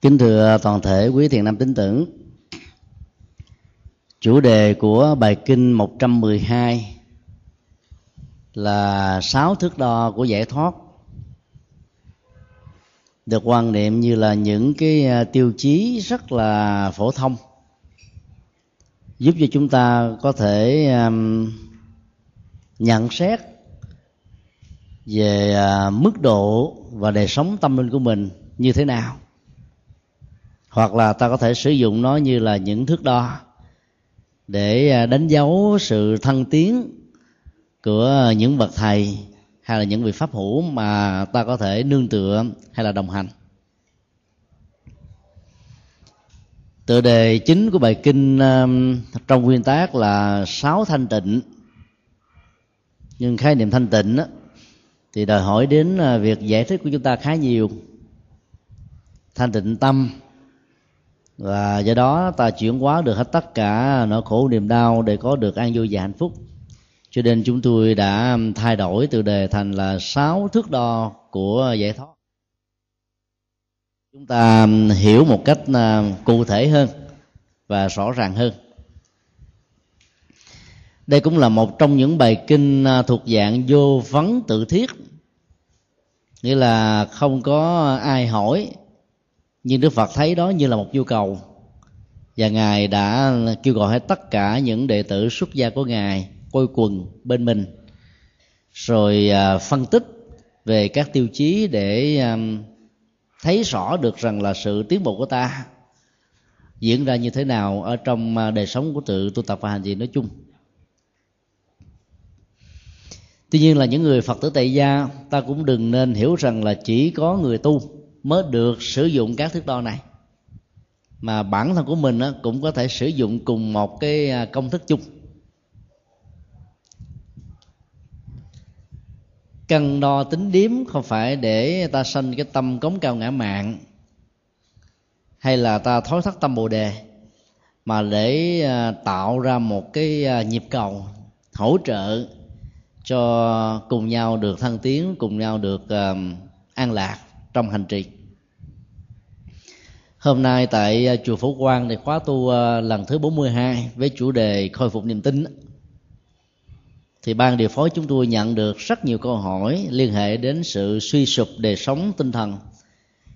Kính thưa toàn thể quý thiền nam tín tưởng, Chủ đề của bài kinh 112 là sáu thước đo của giải thoát, được quan niệm như là những cái à, tiêu chí rất là phổ thông, giúp cho chúng ta có thể nhận xét về à, mức độ và đời sống tâm linh của mình như thế nào hoặc là ta có thể sử dụng nó như là những thước đo để à, đánh dấu sự thăng tiến của những bậc thầy hay là những vị pháp hữu mà ta có thể nương tựa hay là đồng hành. Tựa đề chính của bài kinh trong nguyên tác là sáu thanh tịnh. Nhưng khái niệm thanh tịnh thì đòi hỏi đến à, việc giải thích của chúng ta khá nhiều. Thanh tịnh tâm và do đó ta chuyển hóa được hết tất cả nỗi khổ niềm đau để có được an vui và hạnh phúc. Cho nên chúng tôi đã thay đổi từ đề thành là sáu thước đo của giải thoát. Chúng ta hiểu một cách à, cụ thể hơn và rõ ràng hơn. Đây cũng là một trong những bài kinh à, thuộc dạng vô vấn tự thiết. Nghĩa là không có ai hỏi nhưng đức phật thấy đó như là một nhu cầu. Và ngài đã kêu gọi hết tất cả những đệ tử xuất gia của ngài quây quần bên mình. Rồi à, phân tích về các tiêu chí để à, thấy rõ được rằng là sự tiến bộ của ta diễn ra như thế nào ở trong à, đời sống của tự tu tập và hành trì nói chung. Tuy nhiên là những người phật tử tại gia, ta cũng đừng nên hiểu rằng là chỉ có người tu mới được sử dụng các thước đo này. Mà bản thân của mình cũng có thể sử dụng cùng một cái à, công thức chung. Cân đo tính điếm không phải để ta sanh cái tâm cống cao ngã mạng, hay là ta thối thắt tâm bồ đề, mà để à, tạo ra một cái à, nhịp cầu hỗ trợ cho cùng nhau được thăng tiến, cùng nhau được an lạc trong hành trì hôm nay tại à, chùa Phổ Quang thì khóa tu à, lần thứ 42 với chủ đề khôi phục niềm tin. Thì ban điều phối chúng tôi nhận được rất nhiều câu hỏi liên hệ đến sự suy sụp đời sống tinh thần.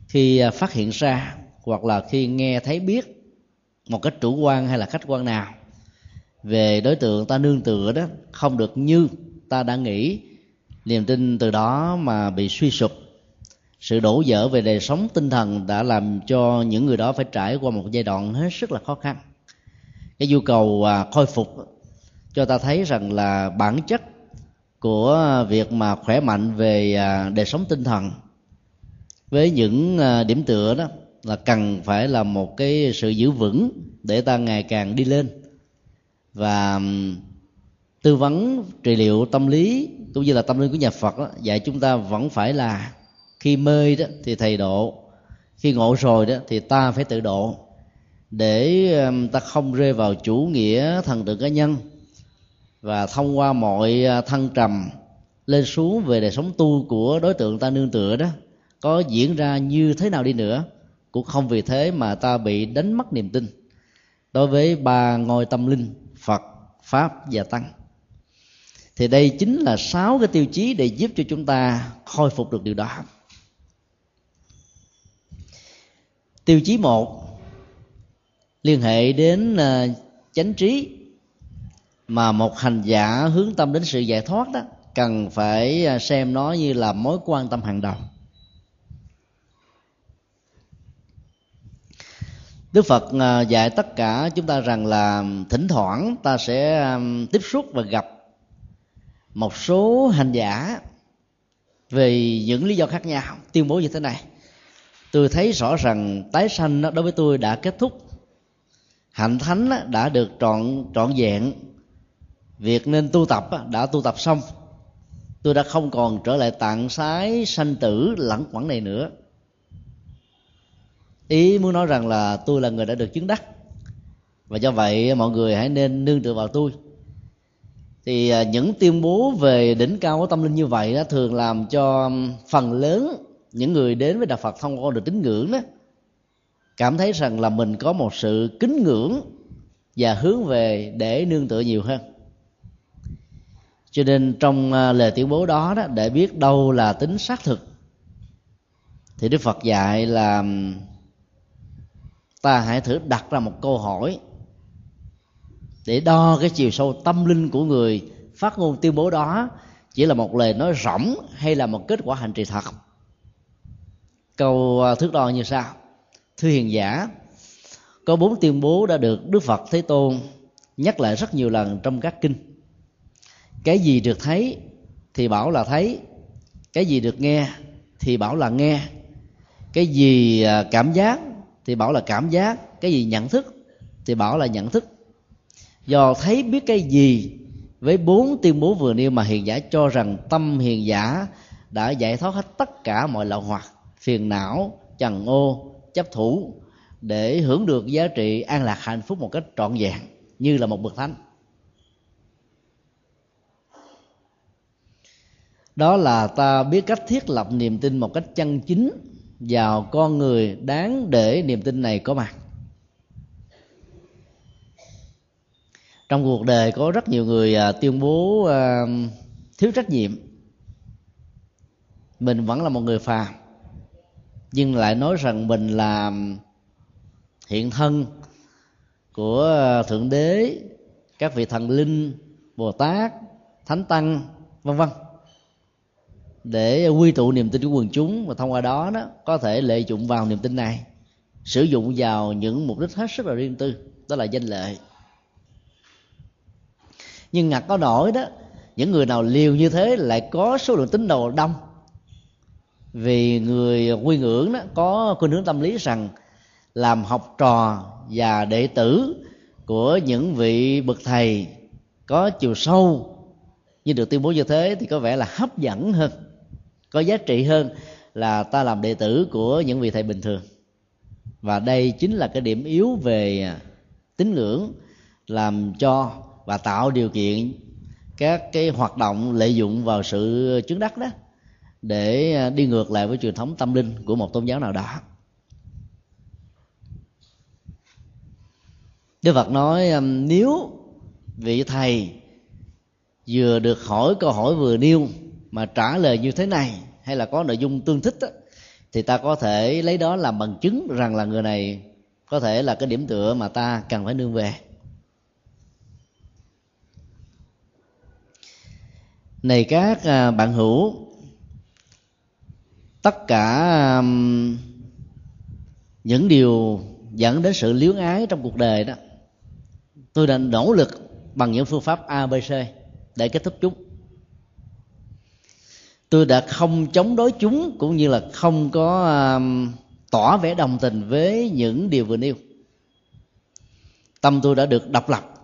Khi à, phát hiện ra hoặc là khi nghe thấy biết một cách chủ quan hay là khách quan nào về đối tượng ta nương tựa đó, không được như ta đã nghĩ, niềm tin từ đó mà bị suy sụp sự đổ vỡ về đời sống tinh thần đã làm cho những người đó phải trải qua một giai đoạn hết sức là khó khăn. Cái nhu cầu à, khôi phục cho ta thấy rằng là bản chất của việc mà khỏe mạnh về à, đời sống tinh thần với những à, điểm tựa đó là cần phải là một cái sự giữ vững để ta ngày càng đi lên và tư vấn trị liệu tâm lý cũng như là tâm linh của nhà Phật đó, dạy chúng ta vẫn phải là khi mê đó thì thầy độ. Khi ngộ rồi đó thì ta phải tự độ. Để ta không rơi vào chủ nghĩa thần tượng cá nhân và thông qua mọi à, thăng trầm lên xuống về đời sống tu của đối tượng ta nương tựa đó, có diễn ra như thế nào đi nữa cũng không vì thế mà ta bị đánh mất niềm tin đối với ba ngôi tâm linh phật, pháp và tăng. Thì đây chính là sáu cái tiêu chí để giúp cho chúng ta khôi phục được điều đó. Tiêu chí một liên hệ đến uh, chánh trí. Mà một hành giả hướng tâm đến sự giải thoát đó cần phải ờ, xem nó như là mối quan tâm hàng đầu. Đức Phật ờ, dạy tất cả chúng ta rằng là thỉnh thoảng ta sẽ tiếp xúc và gặp một số hành giả vì những lý do khác nhau tuyên bố như thế này tôi thấy rõ rằng tái sanh đối với tôi đã kết thúc. Hạnh thánh đã được trọn trọn vẹn. Việc nên tu tập đã tu tập xong. Tôi đã không còn trở lại tạng sái sanh tử lẳng quẩn này nữa. Ý muốn nói rằng là tôi là người đã được chứng đắc. Và do vậy mọi người hãy nên nương tựa vào tôi. Thì à, những tuyên bố về đỉnh cao của tâm linh như vậy đó thường làm cho phần lớn những người đến với đạo phật thông qua được tín ngưỡng đó cảm thấy rằng là mình có một sự kính ngưỡng và hướng về để nương tựa nhiều hơn. Cho nên trong à, lời tuyên bố đó, đó để biết đâu là tính xác thực thì đức phật dạy là ta hãy thử đặt ra một câu hỏi để đo cái chiều sâu tâm linh của người phát ngôn tuyên bố đó chỉ là một lời nói rỗng hay là một kết quả hành trì thật câu à, thước đo như sau. Thưa hiền giả, có bốn tuyên bố đã được đức phật thế tôn nhắc lại rất nhiều lần trong các kinh. Cái gì được thấy thì bảo là thấy, cái gì được nghe thì bảo là nghe, cái gì à, cảm giác thì bảo là cảm giác, cái gì nhận thức thì bảo là nhận thức. Do thấy biết cái gì với bốn tuyên bố vừa nêu mà hiền giả cho rằng tâm hiền giả đã giải thoát hết tất cả mọi lậu hoặc phiền não, trần ô, chấp thủ để hưởng được giá trị an lạc hạnh phúc một cách trọn vẹn như là một bậc thánh. Đó là ta biết cách thiết lập niềm tin một cách chân chính vào con người đáng để niềm tin này có mặt. Trong cuộc đời có rất nhiều người à, tuyên bố à, thiếu trách nhiệm. Mình vẫn là một người phàm nhưng lại nói rằng mình là hiện thân của ờ, thượng đế, các vị thần linh, bồ tát, thánh tăng, vân vân, để quy tụ niềm tin của quần chúng. Và thông qua đó đó, có thể lợi dụng vào niềm tin này, sử dụng vào những mục đích hết sức là riêng tư, đó là danh lợi. Nhưng ngặt có nổi đó, những người nào liều như thế lại có số lượng tín đồ đông vì người quy ngưỡng đó, có khuynh hướng tâm lý rằng làm học trò và đệ tử của những vị bậc thầy có chiều sâu, như được tuyên bố như thế thì có vẻ là hấp dẫn hơn, có giá trị hơn là ta làm đệ tử của những vị thầy bình thường. Và đây chính là cái điểm yếu về tín ngưỡng làm cho và tạo điều kiện các cái hoạt động lợi dụng vào sự chứng đắc đó để à, đi ngược lại với truyền thống tâm linh của một tôn giáo nào đó. Đức Phật nói à, nếu vị thầy vừa được hỏi câu hỏi vừa nêu mà trả lời như thế này hay là có nội dung tương thích đó, thì ta có thể lấy đó làm bằng chứng rằng là người này có thể là cái điểm tựa mà ta cần phải nương về. Này các à, bạn hữu tất cả um, những điều dẫn đến sự liếu ái trong cuộc đời đó tôi đã nỗ lực bằng những phương pháp abc để kết thúc chúng. Tôi đã không chống đối chúng cũng như là không có um, tỏ vẻ đồng tình với những điều vừa nêu. Tâm tôi đã được độc lập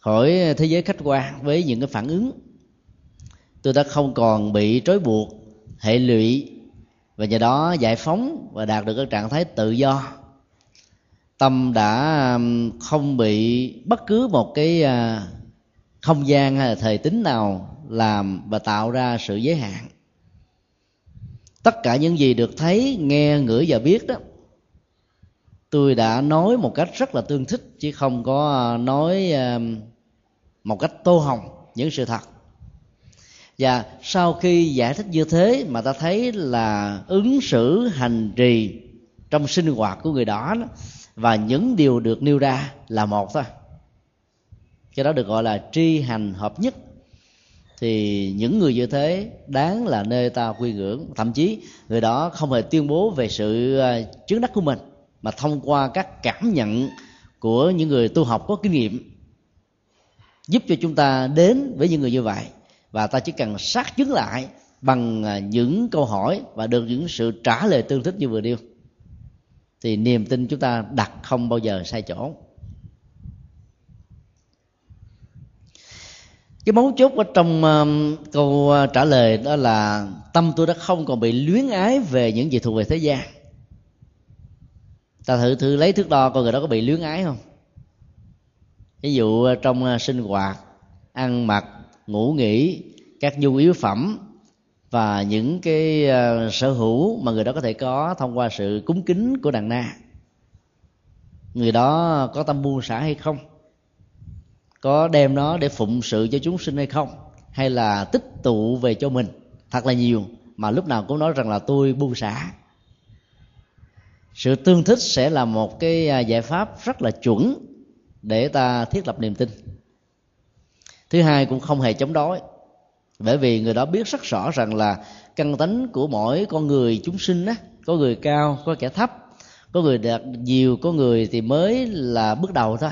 khỏi thế giới khách quan với những cái phản ứng. Tôi đã không còn bị trói buộc hệ lụy và nhờ đó giải phóng và đạt được cái trạng thái tự do. Tâm đã không bị bất cứ một cái à, không gian hay là thời tính nào làm và tạo ra sự giới hạn. Tất cả những gì được thấy, nghe, ngửi và biết đó, tôi đã nói một cách rất là tương thích, chứ không có à, nói một cách tô hồng những sự thật và sau khi giải thích như thế mà ta thấy là ứng xử hành trì trong sinh hoạt của người đó, đó và những điều được nêu ra là một thôi. Cái đó được gọi là tri hành hợp nhất. Thì những người như thế đáng là nơi ta quy ngưỡng. Thậm chí người đó không hề tuyên bố về sự ờ, chứng đắc của mình mà thông qua các cảm nhận của những người tu học có kinh nghiệm giúp cho chúng ta đến với những người như vậy và ta chỉ cần xác chứng lại bằng à, những câu hỏi và được những sự trả lời tương thích như vừa nêu. Thì niềm tin chúng ta đặt không bao giờ sai chỗ. Cái mấu chốt ở trong uh, câu uh, trả lời đó là tâm tôi đã không còn bị luyến ái về những gì thuộc về thế gian. Ta thử thử lấy thước đo coi người đó có bị luyến ái không? Ví dụ uh, trong uh, sinh hoạt ăn mặc ngủ nghỉ, các nhu yếu phẩm và những cái ờ, sở hữu mà người đó có thể có thông qua sự cúng kính của đàn na. Người đó có tâm buông xả hay không? Có đem nó để phụng sự cho chúng sinh hay không? Hay là tích tụ về cho mình? Thật là nhiều, mà lúc nào cũng nói rằng là tôi buông xả. Sự tương thích sẽ là một cái à, giải pháp rất là chuẩn để ta thiết lập niềm tin thứ hai cũng không hề chống đối. Bởi vì người đó biết rất rõ rằng là căn tánh của mỗi con người chúng sinh á, có người cao, có kẻ thấp, có người đạt nhiều, có người thì mới là bước đầu thôi.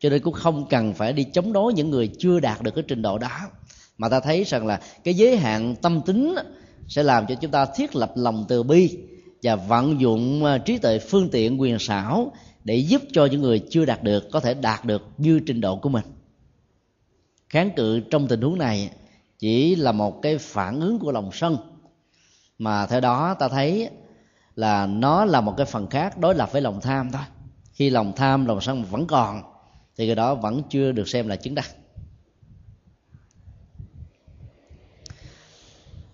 Cho nên cũng không cần phải đi chống đối những người chưa đạt được cái trình độ đó. Mà ta thấy rằng là cái giới hạn tâm tính sẽ làm cho chúng ta thiết lập lòng từ bi và vận dụng à, trí tuệ phương tiện quyền xảo để giúp cho những người chưa đạt được có thể đạt được như trình độ của mình kháng cự trong tình huống này chỉ là một cái phản ứng của lòng sân. Mà theo đó ta thấy là nó là một cái phần khác đối lập với lòng tham thôi. Khi lòng tham, lòng sân vẫn còn, thì cái đó vẫn chưa được xem là chứng đắc.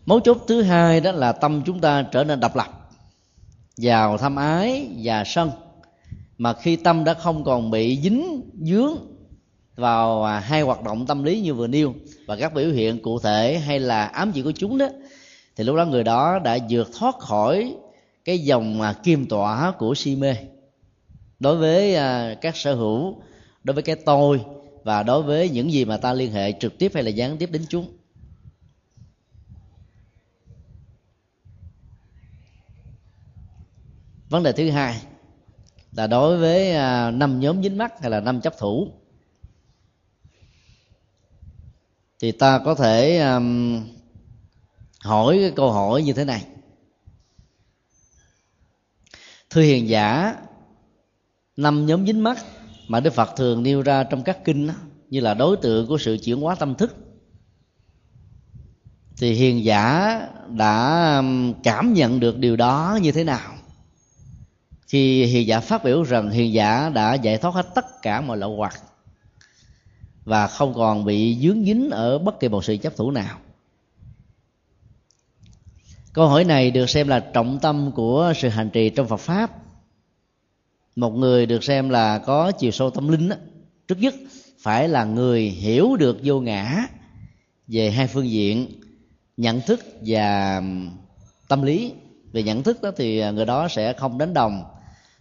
Mấu chốt thứ hai đó là tâm chúng ta trở nên độc lập, giàu tham ái và sân. Mà khi tâm đã không còn bị dính dướng vào à, hai hoạt động tâm lý như vừa nêu và các biểu hiện cụ thể hay là ám chỉ của chúng đó thì lúc đó người đó đã vượt thoát khỏi cái dòng à, kim tỏa của si mê. Đối với à, các sở hữu đối với cái tôi và đối với những gì mà ta liên hệ trực tiếp hay là gián tiếp đến chúng. Vấn đề thứ hai là đối với à, năm nhóm dính mắt hay là năm chấp thủ thì ta có thể um, hỏi cái câu hỏi như thế này. Thưa hiền giả năm nhóm dính mắt mà đức phật thường nêu ra trong các kinh đó, như là đối tượng của sự chuyển hóa tâm thức. Thì hiền giả đã um, cảm nhận được điều đó như thế nào? Khi hiền giả phát biểu rằng hiền giả đã giải thoát hết tất cả mọi lậu hoặc và không còn bị dướng dính ở bất kỳ một sự chấp thủ nào. Câu hỏi này được xem là trọng tâm của sự hành trì trong phật pháp. Một người được xem là có chiều sâu tâm linh đó, trước nhất phải là người hiểu được vô ngã về hai phương diện nhận thức và tâm lý. Về nhận thức đó thì người đó sẽ không đánh đồng.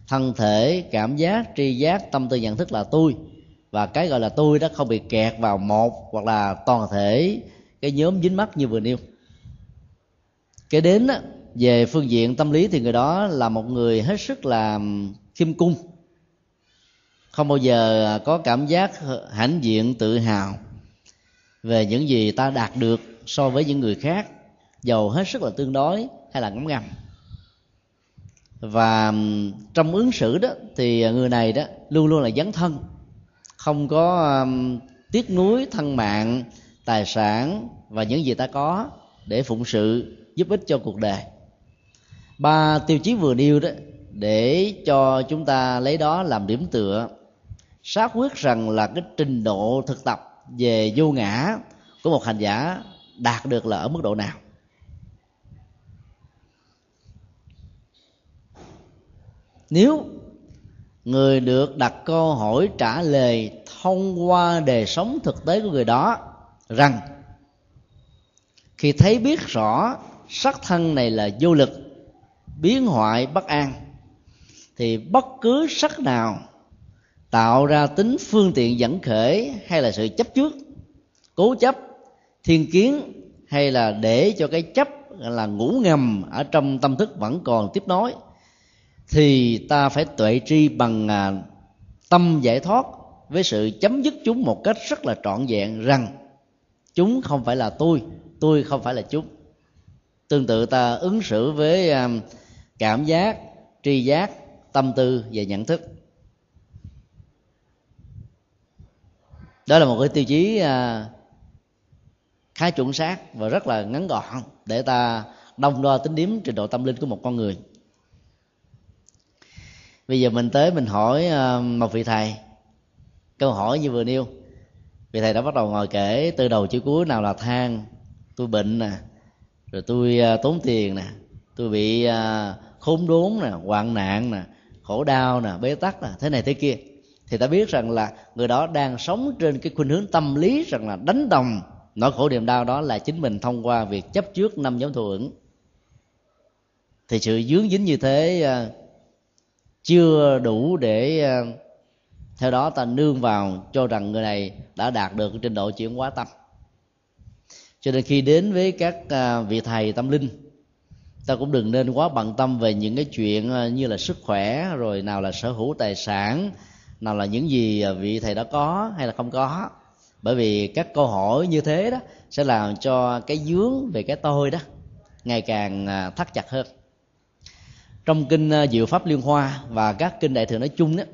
Thân thể cảm giác tri giác tâm tư nhận thức là tôi và cái gọi là tôi đó không bị kẹt vào một hoặc là toàn thể cái nhóm dính mắt như vừa nêu. Cái đến đó, về phương diện tâm lý thì người đó là một người hết sức là khiêm cung. Không bao giờ có cảm giác hãnh diện tự hào về những gì ta đạt được so với những người khác giàu hết sức là tương đối hay là ngấm ngầm. Và trong ứng xử đó thì người này đó luôn luôn là dấn thân không có um, tiếc nuối thân mạng tài sản và những gì ta có để phụng sự giúp ích cho cuộc đời. Ba tiêu chí vừa nêu đó để cho chúng ta lấy đó làm điểm tựa xác quyết rằng là cái trình độ thực tập về vô ngã của một hành giả đạt được là ở mức độ nào. Nếu người được đặt câu hỏi trả lời thông qua đời sống thực tế của người đó rằng, khi thấy biết rõ sắc thân này là vô lực, biến hoại bất an, thì bất cứ sắc nào tạo ra tính phương tiện dẫn khởi hay là sự chấp trước, cố chấp, thiên kiến hay là để cho cái chấp là ngủ ngầm ở trong tâm thức vẫn còn tiếp nối thì ta phải tuệ tri bằng à, tâm giải thoát với sự chấm dứt chúng một cách rất là trọn vẹn rằng chúng không phải là tôi tôi không phải là chúng. Tương tự ta ứng xử với à, cảm giác, tri giác, tâm tư và nhận thức. Đó là một cái tiêu chí à, khá chuẩn xác và rất là ngắn gọn để ta đông đo tính điểm trình độ tâm linh của một con người bây giờ mình tới mình hỏi ờ, một vị thầy. Câu hỏi như vừa nêu. Vị thầy đã bắt đầu ngồi kể từ đầu chữ cuối nào là than, tôi bệnh nè, rồi tôi ờ, tốn tiền nè, tôi bị ờ, khốn đốn nè, hoạn nạn nè, khổ đau nè, bế tắc nè, thế này thế kia. Thì ta biết rằng là người đó đang sống trên cái khuynh hướng tâm lý rằng là đánh đồng nỗi khổ niềm đau đó là chính mình thông qua việc chấp trước năm giống thù ứng thì sự dướng dính như thế chưa đủ để ờ, theo đó ta nương vào cho rằng người này đã đạt được trình độ chuyển hóa tâm. Cho nên khi đến với các ờ, vị thầy tâm linh, ta cũng đừng nên quá bận tâm về những cái chuyện ờ, như là sức khỏe, rồi nào là sở hữu tài sản, nào là những gì vị thầy đã có hay là không có. Bởi vì các câu hỏi như thế đó sẽ làm cho cái dướng về cái tôi đó ngày càng thắt chặt hơn trong kinh ờ, diệu pháp liên hoa và các kinh đại thừa nói chung đó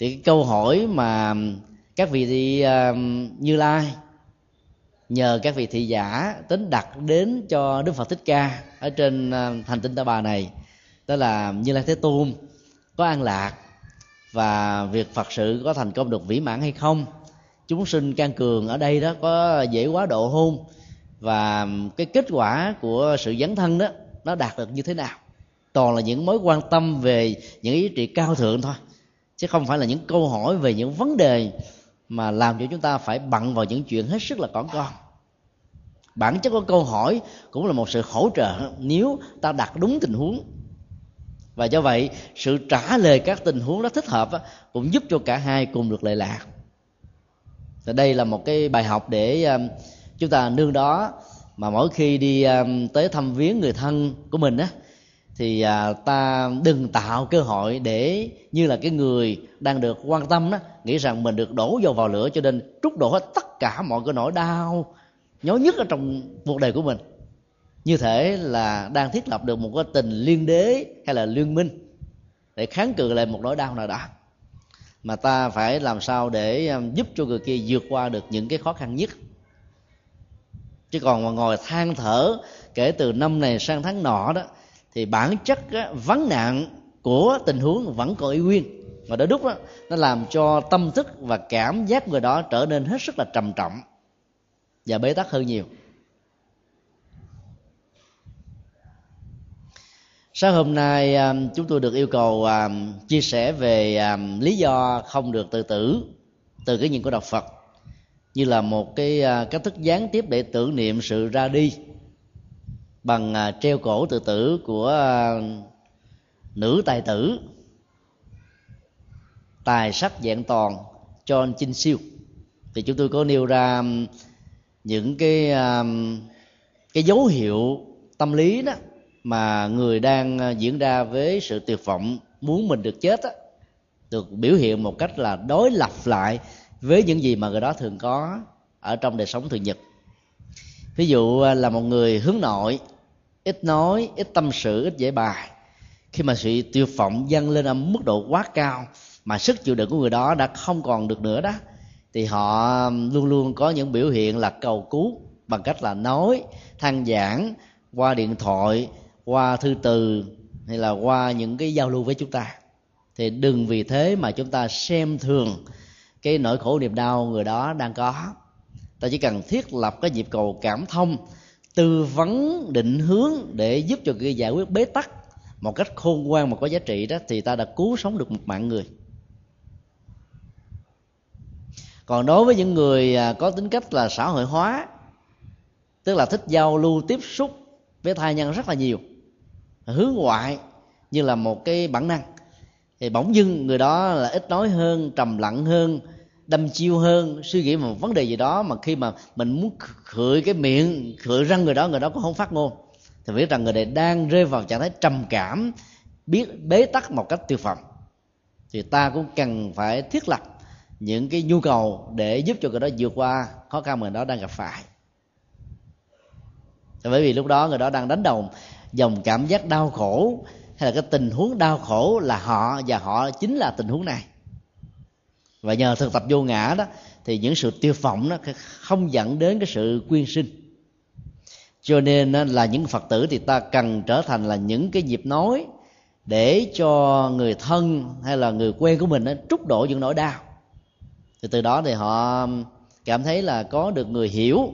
thì cái câu hỏi mà các vị thì uh, như lai nhờ các vị thị giả tính đặt đến cho đức phật thích ca ở trên uh, hành tinh ta bà này đó là như lai thế tôn có an lạc và việc phật sự có thành công được vĩ mãn hay không? Chúng sinh can cường ở đây đó có dễ quá độ hôn và cái kết quả của sự dấn thân đó nó đạt được như thế nào? Toàn là những mối quan tâm về những ý trị cao thượng thôi, chứ không phải là những câu hỏi về những vấn đề mà làm cho chúng ta phải bận vào những chuyện hết sức là cỏn con. Bản chất của câu hỏi cũng là một sự hỗ trợ nếu ta đặt đúng tình huống. Và do vậy, sự trả lời các tình huống đó thích hợp cũng giúp cho cả hai cùng được lệ lạc. Thì đây là một cái bài học để um, chúng ta nương đó, mà mỗi khi đi um, tới thăm viếng người thân của mình á thì à, ta đừng tạo cơ hội để như là cái người đang được quan tâm đó nghĩ rằng mình được đổ dầu vào lửa cho nên trút đổ hết tất cả mọi cái nỗi đau nhói nhất ở trong cuộc đời của mình. Như thể là đang thiết lập được một cái tình liên đế hay là liên minh để kháng cự lại một nỗi đau nào đó. Mà ta phải làm sao để à, giúp cho người kia vượt qua được những cái khó khăn nhất. Chứ còn mà ngồi than thở kể từ năm này sang tháng nọ đó thì bản chất á, vấn nạn của tình huống vẫn còn y nguyên. Và đôi lúc đó, nó làm cho tâm thức và cảm giác người đó trở nên hết sức là trầm trọng và bế tắc hơn nhiều. Sáng hôm nay à, chúng tôi được yêu cầu à, chia sẻ về à, lý do không được tự tử từ cái nhìn của đạo phật như là một cái cách thức gián tiếp để tưởng niệm sự ra đi bằng à, treo cổ tự tử của à, nữ tài tử. Tài sắc dạng toàn John Chinh Siêu. Thì chúng tôi có nêu ra những cái cái dấu hiệu tâm lý đó mà người đang à, diễn ra với sự tuyệt vọng muốn mình được chết đó, được biểu hiện một cách là đối lập lại với những gì mà người đó thường có ở trong đời sống thường nhật. Ví dụ là một người hướng nội ít nói, ít tâm sự, ít giải bài. Khi mà sự tuyệt vọng dâng lên ở mức độ quá cao mà sức chịu đựng của người đó đã không còn được nữa đó, thì họ luôn luôn có những biểu hiện là cầu cứu bằng cách là nói, than giảng, qua điện thoại, qua thư từ, hay là qua những cái giao lưu với chúng ta. Thì đừng vì thế mà chúng ta xem thường cái nỗi khổ niềm đau người đó đang có. Ta chỉ cần thiết lập cái nhịp cầu cảm thông tư vấn, định hướng để giúp cho người giải quyết bế tắc một cách khôn ngoan mà có giá trị đó, thì ta đã cứu sống được một mạng người. Còn đối với những người à, có tính cách là xã hội hóa, tức là thích giao lưu, tiếp xúc với thai nhân rất là nhiều, hướng ngoại như là một cái bản năng, thì bỗng dưng người đó là ít nói hơn, trầm lặng hơn đâm chiêu hơn. Suy nghĩ một vấn đề gì đó mà khi mà mình muốn khựi cái miệng khựi răng người đó người đó cũng không phát ngôn. Thì biết rằng người này đang rơi vào trạng thái trầm cảm, biết bế tắc một cách tiêu phẩm thì ta cũng cần phải thiết lập những cái nhu cầu để giúp cho người đó vượt qua khó khăn mà người đó đang gặp phải. Bởi vì lúc đó người đó đang đánh đồng dòng cảm giác đau khổ, hay là cái tình huống đau khổ là họ và họ chính là tình huống này và nhờ thực tập vô ngã đó, thì những sự tiêu vọng nó không dẫn đến cái sự quyên sinh. Cho nên là những phật tử thì ta cần trở thành là những cái nhịp nói để cho người thân hay là người quen của mình trút đổ những nỗi đau. Thì từ đó thì họ cảm thấy là có được người hiểu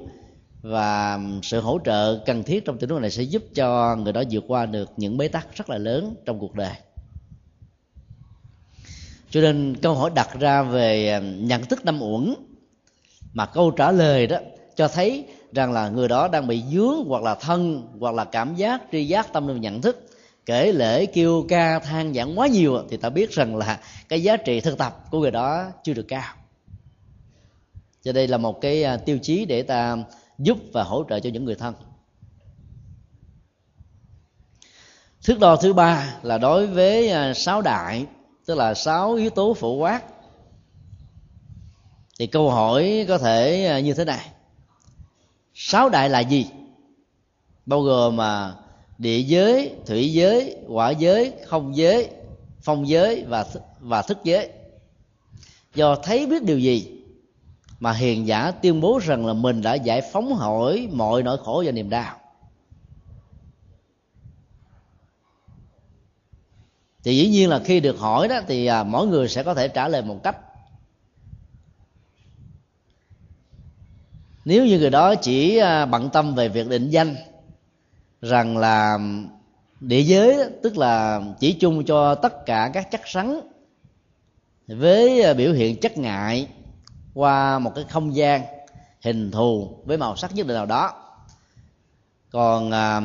và sự hỗ trợ cần thiết trong tình huống này sẽ giúp cho người đó vượt qua được những bế tắc rất là lớn trong cuộc đời cho nên câu hỏi đặt ra về ờ, nhận thức năm uẩn. Mà câu trả lời đó cho thấy rằng là người đó đang bị dướng hoặc là thân hoặc là cảm giác, tri giác, tâm linh nhận thức. Kể lễ kêu ca than giảng quá nhiều thì ta biết rằng là cái giá trị thực tập của người đó chưa được cao. Cho đây là một cái ờ, tiêu chí để ta giúp và hỗ trợ cho những người thân. Thước đo thứ ba là đối với ờ, sáu đại tức là sáu yếu tố phổ quát. Thì câu hỏi có thể à, như thế này. Sáu đại là gì? Bao gồm mà địa giới, thủy giới, quả giới, không giới, phong giới và và thức giới. Do thấy biết điều gì mà hiền giả tuyên bố rằng là mình đã giải phóng hỏi mọi nỗi khổ và niềm đau? Thì dĩ nhiên là khi được hỏi đó thì à, mỗi người sẽ có thể trả lời một cách. Nếu như người đó chỉ à, bận tâm về việc định danh rằng là địa giới tức là chỉ chung cho tất cả các chất rắn với à, biểu hiện chất ngại qua một cái không gian hình thù với màu sắc nhất định nào đó. Còn à,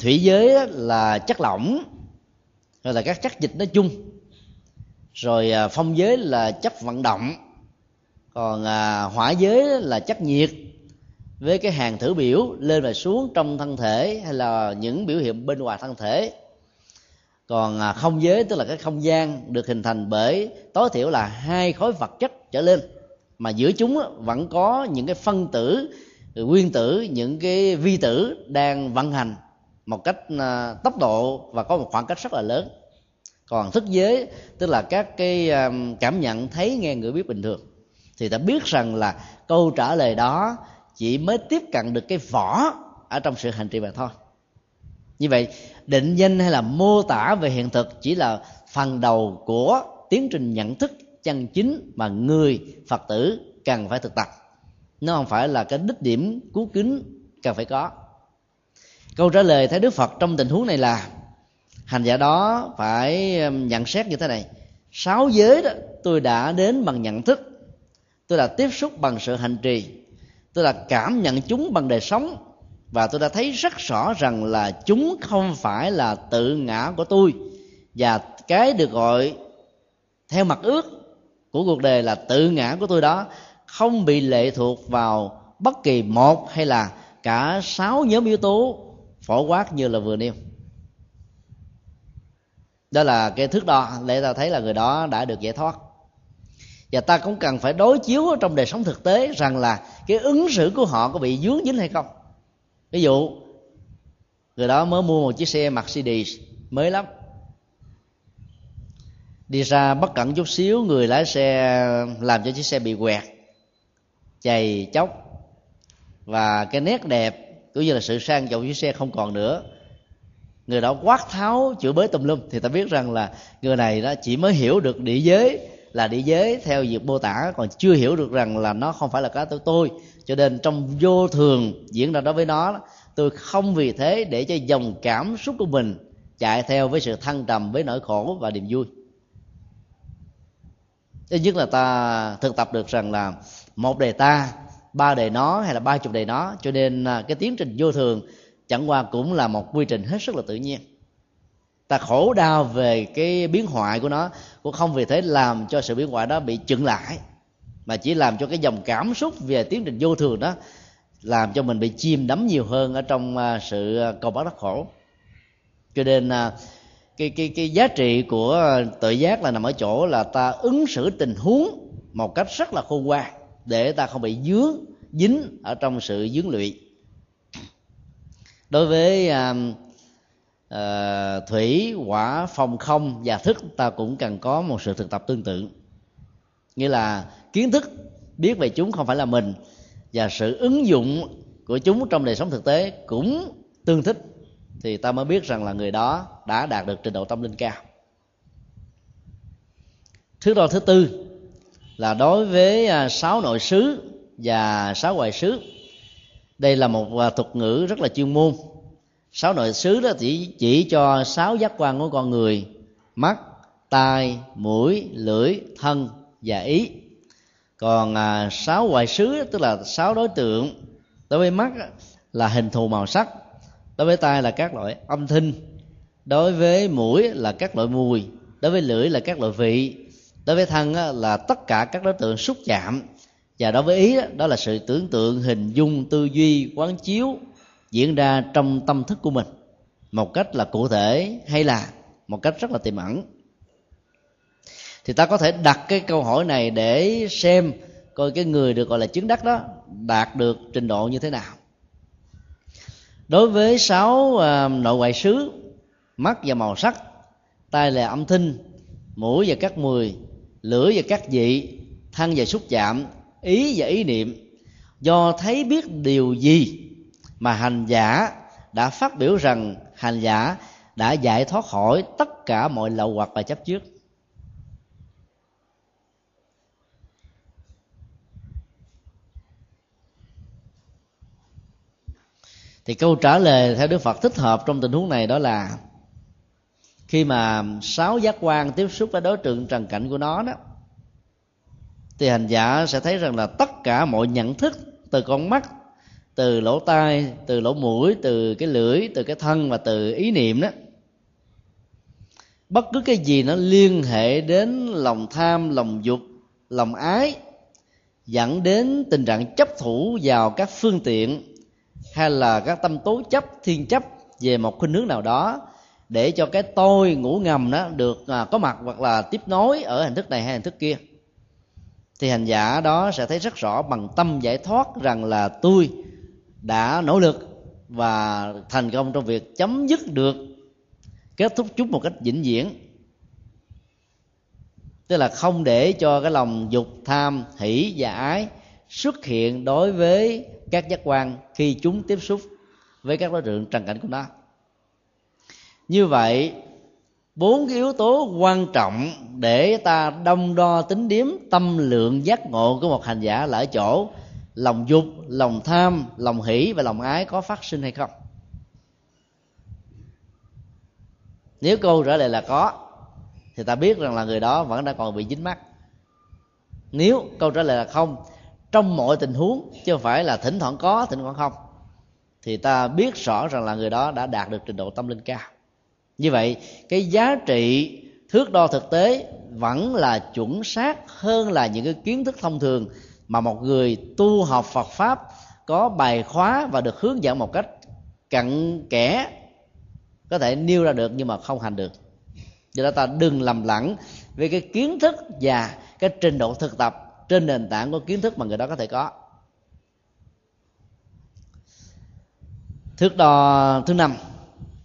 thủy giới là chất lỏng rồi là các chất dịch nói chung. Rồi à, phong giới là chất vận động. Còn à, hỏa giới là chất nhiệt. Với cái hàng thử biểu lên và xuống trong thân thể hay là những biểu hiện bên ngoài thân thể. Còn à, không giới tức là cái không gian được hình thành bởi tối thiểu là hai khối vật chất trở lên. Mà giữa chúng vẫn có những cái phân tử nguyên tử những cái vi tử đang vận hành một cách à, tốc độ và có một khoảng cách rất là lớn. Còn thức giới, tức là các cái à, cảm nhận, thấy, nghe, ngửi, biết bình thường, thì ta biết rằng là câu trả lời đó chỉ mới tiếp cận được cái vỏ ở trong sự hành trì mà thôi. Như vậy, định danh hay là mô tả về hiện thực chỉ là phần đầu của tiến trình nhận thức chân chính mà người phật tử cần phải thực tập. Nó không phải là cái đích điểm cứu kính cần phải có câu trả lời thấy đức phật trong tình huống này là, hành giả đó phải um, nhận xét như thế này. Sáu giới đó, tôi đã đến bằng nhận thức, tôi đã tiếp xúc bằng sự hành trì, tôi đã cảm nhận chúng bằng đời sống, và tôi đã thấy rất rõ rằng là chúng không phải là tự ngã của tôi. Và cái được gọi theo mặt ước của cuộc đời là tự ngã của tôi đó không bị lệ thuộc vào bất kỳ một hay là cả sáu nhóm yếu tố phổ quát như là vừa nêu. Đó là cái thước đo để ta thấy là người đó đã được giải thoát. Và ta cũng cần phải đối chiếu trong đời sống thực tế rằng là cái ứng xử của họ có bị dướng dính hay không. Ví dụ, người đó mới mua một chiếc xe Mercedes mới lắm. Đi ra bất cẩn chút xíu, người lái xe làm cho chiếc xe bị quẹt, chày chóc và cái nét đẹp cũng như là sự sang trọng chiếc xe không còn nữa. Người đó quát tháo chửi bới tùm lum thì ta biết rằng là người này đó chỉ mới hiểu được địa giới, là địa giới theo việc mô tả, còn chưa hiểu được rằng là nó không phải là cá tôi tôi. Cho nên trong vô thường diễn ra đối với nó, tôi không vì thế để cho dòng cảm xúc của mình chạy theo với sự thăng trầm, với nỗi khổ và niềm vui. Thứ nhất là ta thực tập được rằng là một đề ta ba đề nó hay là ba chục đề nó. Cho nên à, cái tiến trình vô thường chẳng qua cũng là một quy trình hết sức là tự nhiên. Ta khổ đau về cái biến hoại của nó, cũng không vì thế làm cho sự biến hoại đó bị chững lại, mà chỉ làm cho cái dòng cảm xúc về tiến trình vô thường đó làm cho mình bị chìm đắm nhiều hơn ở trong à, sự à, cầu bắt đắc khổ. Cho nên cái cái cái giá trị của tự giác là nằm ở chỗ là ta ứng xử tình huống một cách rất là khôn ngoan để ta không bị dướng dính ở trong sự dướng lụy. Đối với uh, uh, thủy quả phong không và thức ta cũng cần có một sự thực tập tương tự. Nghĩa là kiến thức biết về chúng không phải là mình và sự ứng dụng của chúng trong đời sống thực tế cũng tương thích thì ta mới biết rằng là người đó đã đạt được trình độ tâm linh cao. Thứ đo thứ tư là đối với à, sáu nội xứ và sáu ngoại xứ đây là một à, thuật ngữ rất là chuyên môn. Sáu nội xứ đó chỉ chỉ cho sáu giác quan của con người mắt, tai, mũi, lưỡi, thân và ý. Còn à, sáu ngoại xứ tức là sáu đối tượng, đối với mắt là hình thù màu sắc, đối với tai là các loại âm thanh, đối với mũi là các loại mùi, đối với lưỡi là các loại vị đối với thân là tất cả các đối tượng xúc chạm. Và đối với ý đó là sự tưởng tượng hình dung tư duy quán chiếu diễn ra trong tâm thức của mình. Một cách là cụ thể hay là một cách rất là tiềm ẩn. Thì ta có thể đặt cái câu hỏi này để xem coi cái người được gọi là chứng đắc đó đạt được trình độ như thế nào. Đối với sáu uh, nội ngoại xứ mắt và màu sắc tai là âm thanh mũi và các mùi lưỡi và các vị thân và xúc chạm, ý và ý niệm. Do thấy biết điều gì mà hành giả đã phát biểu rằng hành giả đã giải thoát khỏi tất cả mọi lậu hoặc và chấp trước. Thì câu trả lời theo đức phật thích hợp trong tình huống này đó là khi mà sáu giác quan tiếp xúc với đối tượng trần cảnh của nó đó, thì hành giả sẽ thấy rằng là tất cả mọi nhận thức từ con mắt, từ lỗ tai, từ lỗ mũi, từ cái lưỡi, từ cái thân và từ ý niệm đó, bất cứ cái gì nó liên hệ đến lòng tham, lòng dục, lòng ái, dẫn đến tình trạng chấp thủ vào các phương tiện hay là các tâm tố chấp, thiên chấp về một khuynh hướng nào đó để cho cái tôi ngủ ngầm đó được à, có mặt hoặc là tiếp nối ở hình thức này hay hình thức kia. Thì hành giả đó sẽ thấy rất rõ bằng tâm giải thoát rằng là tôi đã nỗ lực và thành công trong việc chấm dứt được, kết thúc chúng một cách vĩnh viễn. Tức là không để cho cái lòng dục, tham, hỷ và ái xuất hiện đối với các giác quan khi chúng tiếp xúc với các đối tượng trần cảnh của nó như vậy, bốn cái yếu tố quan trọng để ta đông đo tính điếm tâm lượng giác ngộ của một hành giả là ở chỗ lòng dục, lòng tham, lòng hỷ và lòng ái có phát sinh hay không? Nếu câu trả lời là có, thì ta biết rằng là người đó vẫn đang còn bị dính mắc. Nếu câu trả lời là không, trong mọi tình huống, chứ không phải là thỉnh thoảng có, thỉnh thoảng không, thì ta biết rõ rằng là người đó đã đạt được trình độ tâm linh cao như vậy, cái giá trị thước đo thực tế vẫn là chuẩn xác hơn là những cái kiến thức thông thường mà một người tu học Phật pháp có bài khóa và được hướng dẫn một cách cặn kẽ có thể nêu ra được nhưng mà không hành được. Do đó ta đừng lầm lẫn về cái kiến thức và cái trình độ thực tập trên nền tảng của kiến thức mà người đó có thể có. Thước đo thứ năm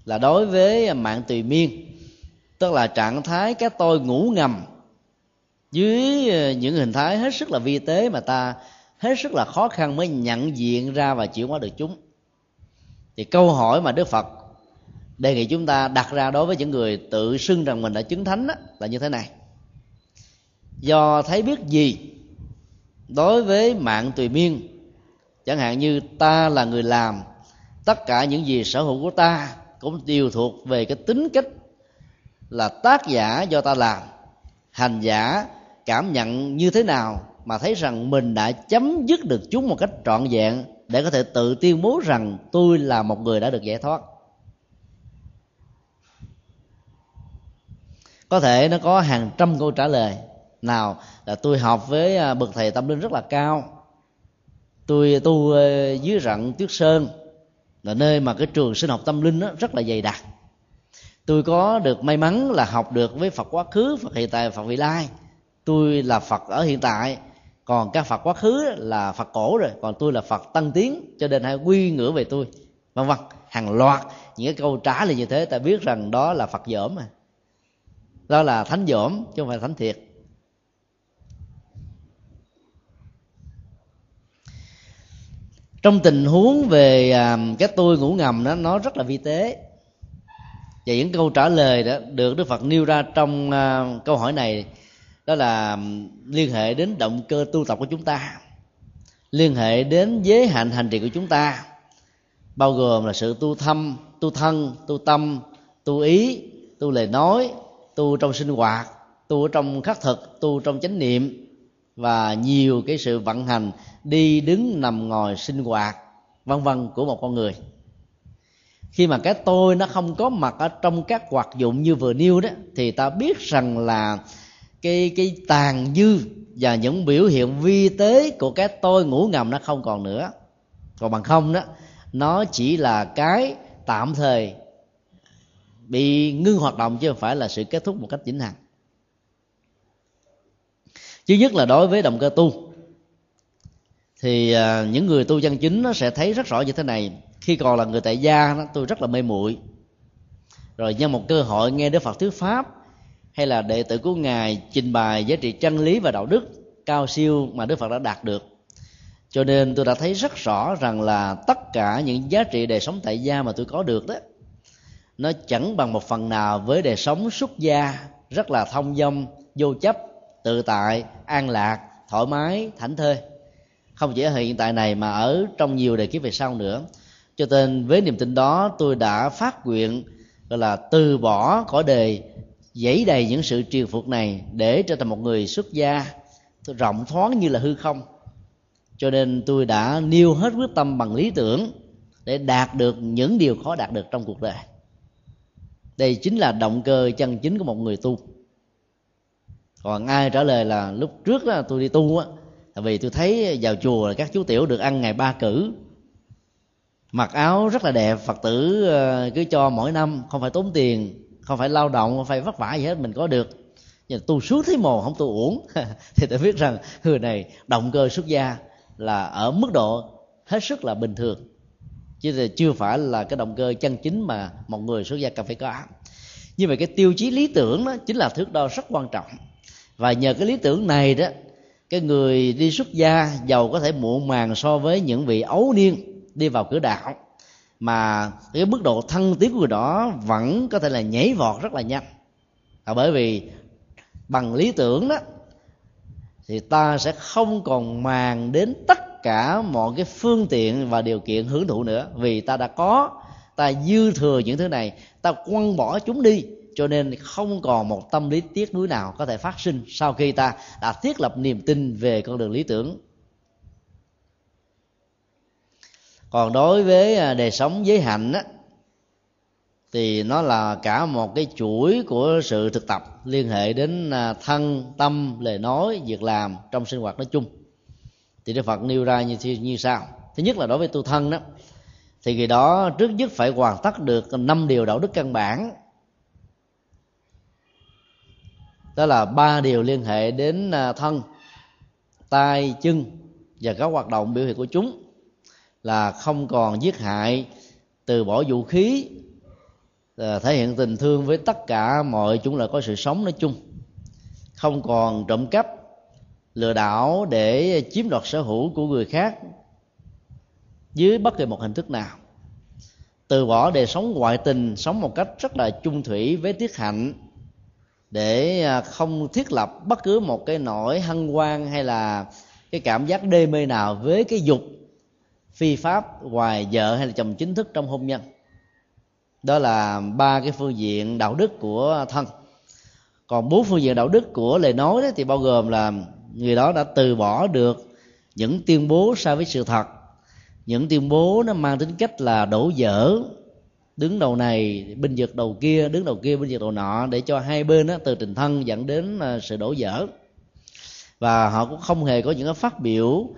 là đối với mạng tùy miên tức là trạng thái cái tôi ngủ ngầm dưới ờ, những hình thái hết sức là vi tế mà ta hết sức là khó khăn mới nhận diện ra và chuyển hóa được chúng. Thì câu hỏi mà đức phật đề nghị chúng ta đặt ra đối với những người tự xưng rằng mình đã chứng thánh đó, là như thế này. Do thấy biết gì đối với mạng tùy miên? Chẳng hạn như ta là người làm tất cả những gì sở hữu của ta cũng đều thuộc về cái tính cách là tác giả do ta làm. Hành giả cảm nhận như thế nào mà thấy rằng mình đã chấm dứt được chúng một cách trọn vẹn để có thể tự tuyên bố rằng tôi là một người đã được giải thoát? Có thể nó có hàng trăm câu trả lời. Nào, là tôi học với à, bậc thầy tâm linh rất là cao. Tôi tu dưới rặng tuyết sơn là nơi mà cái trường sinh học tâm linh đó rất là dày đặc. Tôi có được may mắn là học được với phật quá khứ, phật hiện tại, phật vị lai. Tôi là phật ở hiện tại, còn các phật quá khứ là phật cổ rồi, còn tôi là phật tăng tiến, cho nên hãy quy ngửa về tôi. Vân vân, hàng loạt những cái câu trả lời như thế, ta biết rằng đó là phật dởm mà. Đó là thánh dởm chứ không phải thánh thiệt. Trong tình huống về à, cái tôi ngủ ngầm đó, nó rất là vi tế. Và những câu trả lời đó được đức phật nêu ra trong à, câu hỏi này, đó là à, liên hệ đến động cơ tu tập của chúng ta. Liên hệ đến giới hạn hành trì của chúng ta, bao gồm là sự tu thâm, tu thân, tu tâm, tu ý, tu lời nói, tu trong sinh hoạt, tu trong khắc thực, tu trong chánh niệm và nhiều cái sự vận hành đi đứng nằm ngồi sinh hoạt, vân vân, của một con người. Khi mà cái tôi nó không có mặt ở trong các hoạt dụng như vừa nêu đó, thì ta biết rằng là cái cái tàn dư và những biểu hiện vi tế của cái tôi ngủ ngầm nó không còn nữa. Còn bằng không đó, nó chỉ là cái tạm thời bị ngưng hoạt động chứ không phải là sự kết thúc một cách vĩnh hằng chứ nhất là đối với động cơ tu. Thì à, những người tu chân chính nó sẽ thấy rất rõ như thế này. Khi còn là người tại gia đó, tôi rất là mê muội. Rồi nhân một cơ hội nghe đức phật thuyết pháp hay là đệ tử của ngài trình bày giá trị chân lý và đạo đức cao siêu mà đức phật đã đạt được. Cho nên tôi đã thấy rất rõ rằng là tất cả những giá trị đời sống tại gia mà tôi có được đó nó chẳng bằng một phần nào với đời sống xuất gia rất là thông dong vô chấp tự tại an lạc, thoải mái, thảnh thơi. Không chỉ ở hiện tại này mà ở trong nhiều đời kiếp về sau nữa. Cho nên với niềm tin đó, tôi đã phát nguyện, gọi là, từ bỏ cõi đề dẫy đầy những sự triều phục này để trở thành một người xuất gia, rộng thoáng như là hư không. Cho nên tôi đã nêu hết quyết tâm bằng lý tưởng để đạt được những điều khó đạt được trong cuộc đời. Đây chính là động cơ chân chính của một người tu còn ai trả lời là lúc trước đó tôi đi tu á, tại vì tôi thấy vào chùa là các chú tiểu được ăn ngày ba cử. Mặc áo rất là đẹp, phật tử ờ, cứ cho mỗi năm, không phải tốn tiền, không phải lao động, không phải vất vả gì hết, mình có được. Nhưng tu suốt thấy mồ, không tu uổng. Thì tôi biết rằng, người này động cơ xuất gia là ở mức độ hết sức là bình thường. Chứ là chưa phải là cái động cơ chân chính mà một người xuất gia cần phải có. Như vậy cái tiêu chí lý tưởng đó chính là thước đo rất quan trọng và nhờ cái lý tưởng này đó, cái người đi xuất gia giàu có thể muộn màng so với những vị ấu niên đi vào cửa đạo. Mà cái mức độ thăng tiến của người đó vẫn có thể là nhảy vọt rất là nhanh. Là bởi vì bằng lý tưởng đó, thì ta sẽ không còn màng đến tất cả mọi cái phương tiện và điều kiện hưởng thụ nữa. Vì ta đã có, ta dư thừa những thứ này, ta quăng bỏ chúng đi cho nên không còn một tâm lý tiếc nuối nào có thể phát sinh sau khi ta đã thiết lập niềm tin về con đường lý tưởng. Còn đối với à, đời sống giới hạnh á, thì nó là cả một cái chuỗi của sự thực tập liên hệ đến à, thân tâm lời nói việc làm trong sinh hoạt nói chung. Thì đức phật nêu ra như như sau. Thứ nhất là đối với tu thân đó thì người đó trước nhất phải hoàn tất được năm điều đạo đức căn bản. Đó là ba điều liên hệ đến à, thân, tay, chân và các hoạt động biểu hiện của chúng là không còn giết hại từ bỏ vũ khí à, thể hiện tình thương với tất cả mọi chúng là có sự sống nói chung. Không còn trộm cắp, lừa đảo để chiếm đoạt sở hữu của người khác dưới bất kỳ một hình thức nào. Từ bỏ đời sống ngoại tình, sống một cách rất là chung thủy với tiết hạnh để à, không thiết lập bất cứ một cái nỗi hân hoan hay là cái cảm giác đê mê nào với cái dục phi pháp ngoài vợ hay là chồng chính thức trong hôn nhân. Đó là ba cái phương diện đạo đức của thân. Còn bốn phương diện đạo đức của lời nói đó thì bao gồm là người đó đã từ bỏ được những tuyên bố sai với sự thật, những tuyên bố nó mang tính cách là đổ dở đứng đầu này binh vực đầu kia đứng đầu kia binh vực đầu nọ để cho hai bên đó, từ tình thân dẫn đến à, sự đổ dở. Và họ cũng không hề có những cái phát biểu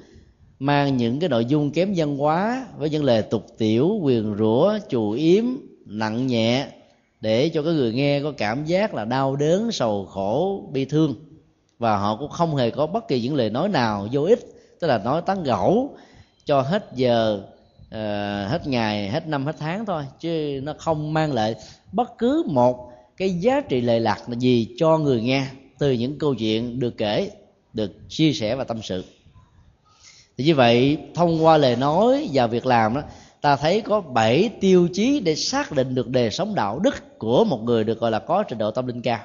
mang những cái nội dung kém văn hóa với những lời tục tiểu quyền rủa chù yếm nặng nhẹ để cho cái người nghe có cảm giác là đau đớn sầu khổ bi thương. Và họ cũng không hề có bất kỳ những lời nói nào vô ích tức là nói tán gẫu cho hết giờ uh, hết ngày hết năm hết tháng thôi chứ nó không mang lại bất cứ một cái giá trị lệ lạc là gì cho người nghe từ những câu chuyện được kể được chia sẻ và tâm sự. Thì như vậy thông qua lời nói và việc làm đó ta thấy có bảy tiêu chí để xác định được đề sống đạo đức của một người được gọi là có trình độ tâm linh cao.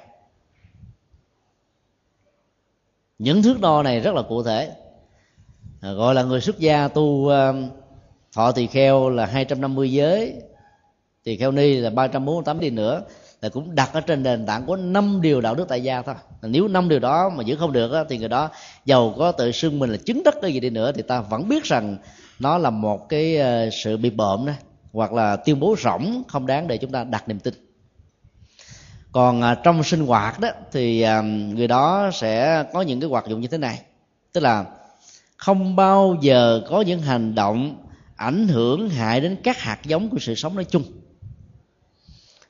Những thước đo này rất là cụ thể. Ờ, gọi là người xuất gia tu uh, thọ tỳ kheo là 250 giới, tỳ kheo ni là 348 đi nữa, là cũng đặt ở trên nền tảng của năm điều đạo đức tại gia thôi. Nếu năm điều đó mà giữ không được thì người đó giàu có tự xưng mình là chứng đất cái gì đi nữa, thì ta vẫn biết rằng nó là một cái ờ, sự bị bợm đó, hoặc là tuyên bố rỗng không đáng để chúng ta đặt niềm tin. Còn à, trong sinh hoạt đó thì à, người đó sẽ có những cái hoạt dụng như thế này. Tức là không bao giờ có những hành động ảnh hưởng hại đến các hạt giống của sự sống nói chung.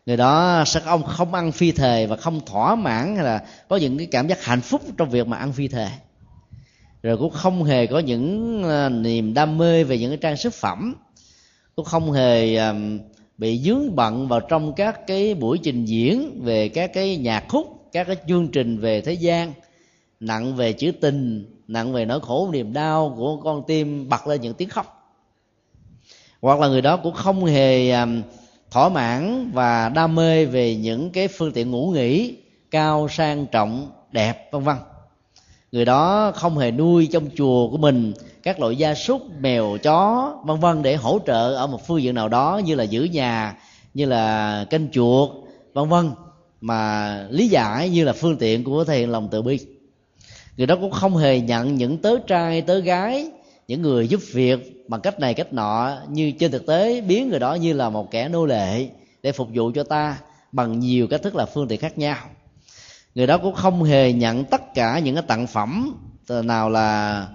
Người đó sẽ ông không ăn phi thề và không thỏa mãn hay là có những cái cảm giác hạnh phúc trong việc mà ăn phi thề. Rồi cũng không hề có những ờ, niềm đam mê về những cái trang sức phẩm. Cũng không hề bị dướng bận vào trong các cái buổi trình diễn về các cái nhạc khúc, các cái chương trình về thế gian. Nặng về chữ tình, nặng về nỗi khổ niềm đau của con tim bật lên những tiếng khóc hoặc là người đó cũng không hề um, thỏa mãn và đam mê về những cái phương tiện ngủ nghỉ cao sang trọng đẹp vân vân. Người đó không hề nuôi trong chùa của mình các loại gia súc mèo chó vân vân để hỗ trợ ở một phương diện nào đó như là giữ nhà như là canh chuột vân vân. Mà lý giải như là phương tiện của thể hiện lòng từ bi. Người đó cũng không hề nhận những tớ trai tớ gái những người giúp việc bằng cách này cách nọ như trên thực tế biến người đó như là một kẻ nô lệ để phục vụ cho ta bằng nhiều cách thức là phương tiện khác nhau. Người đó cũng không hề nhận tất cả những cái tặng phẩm nào là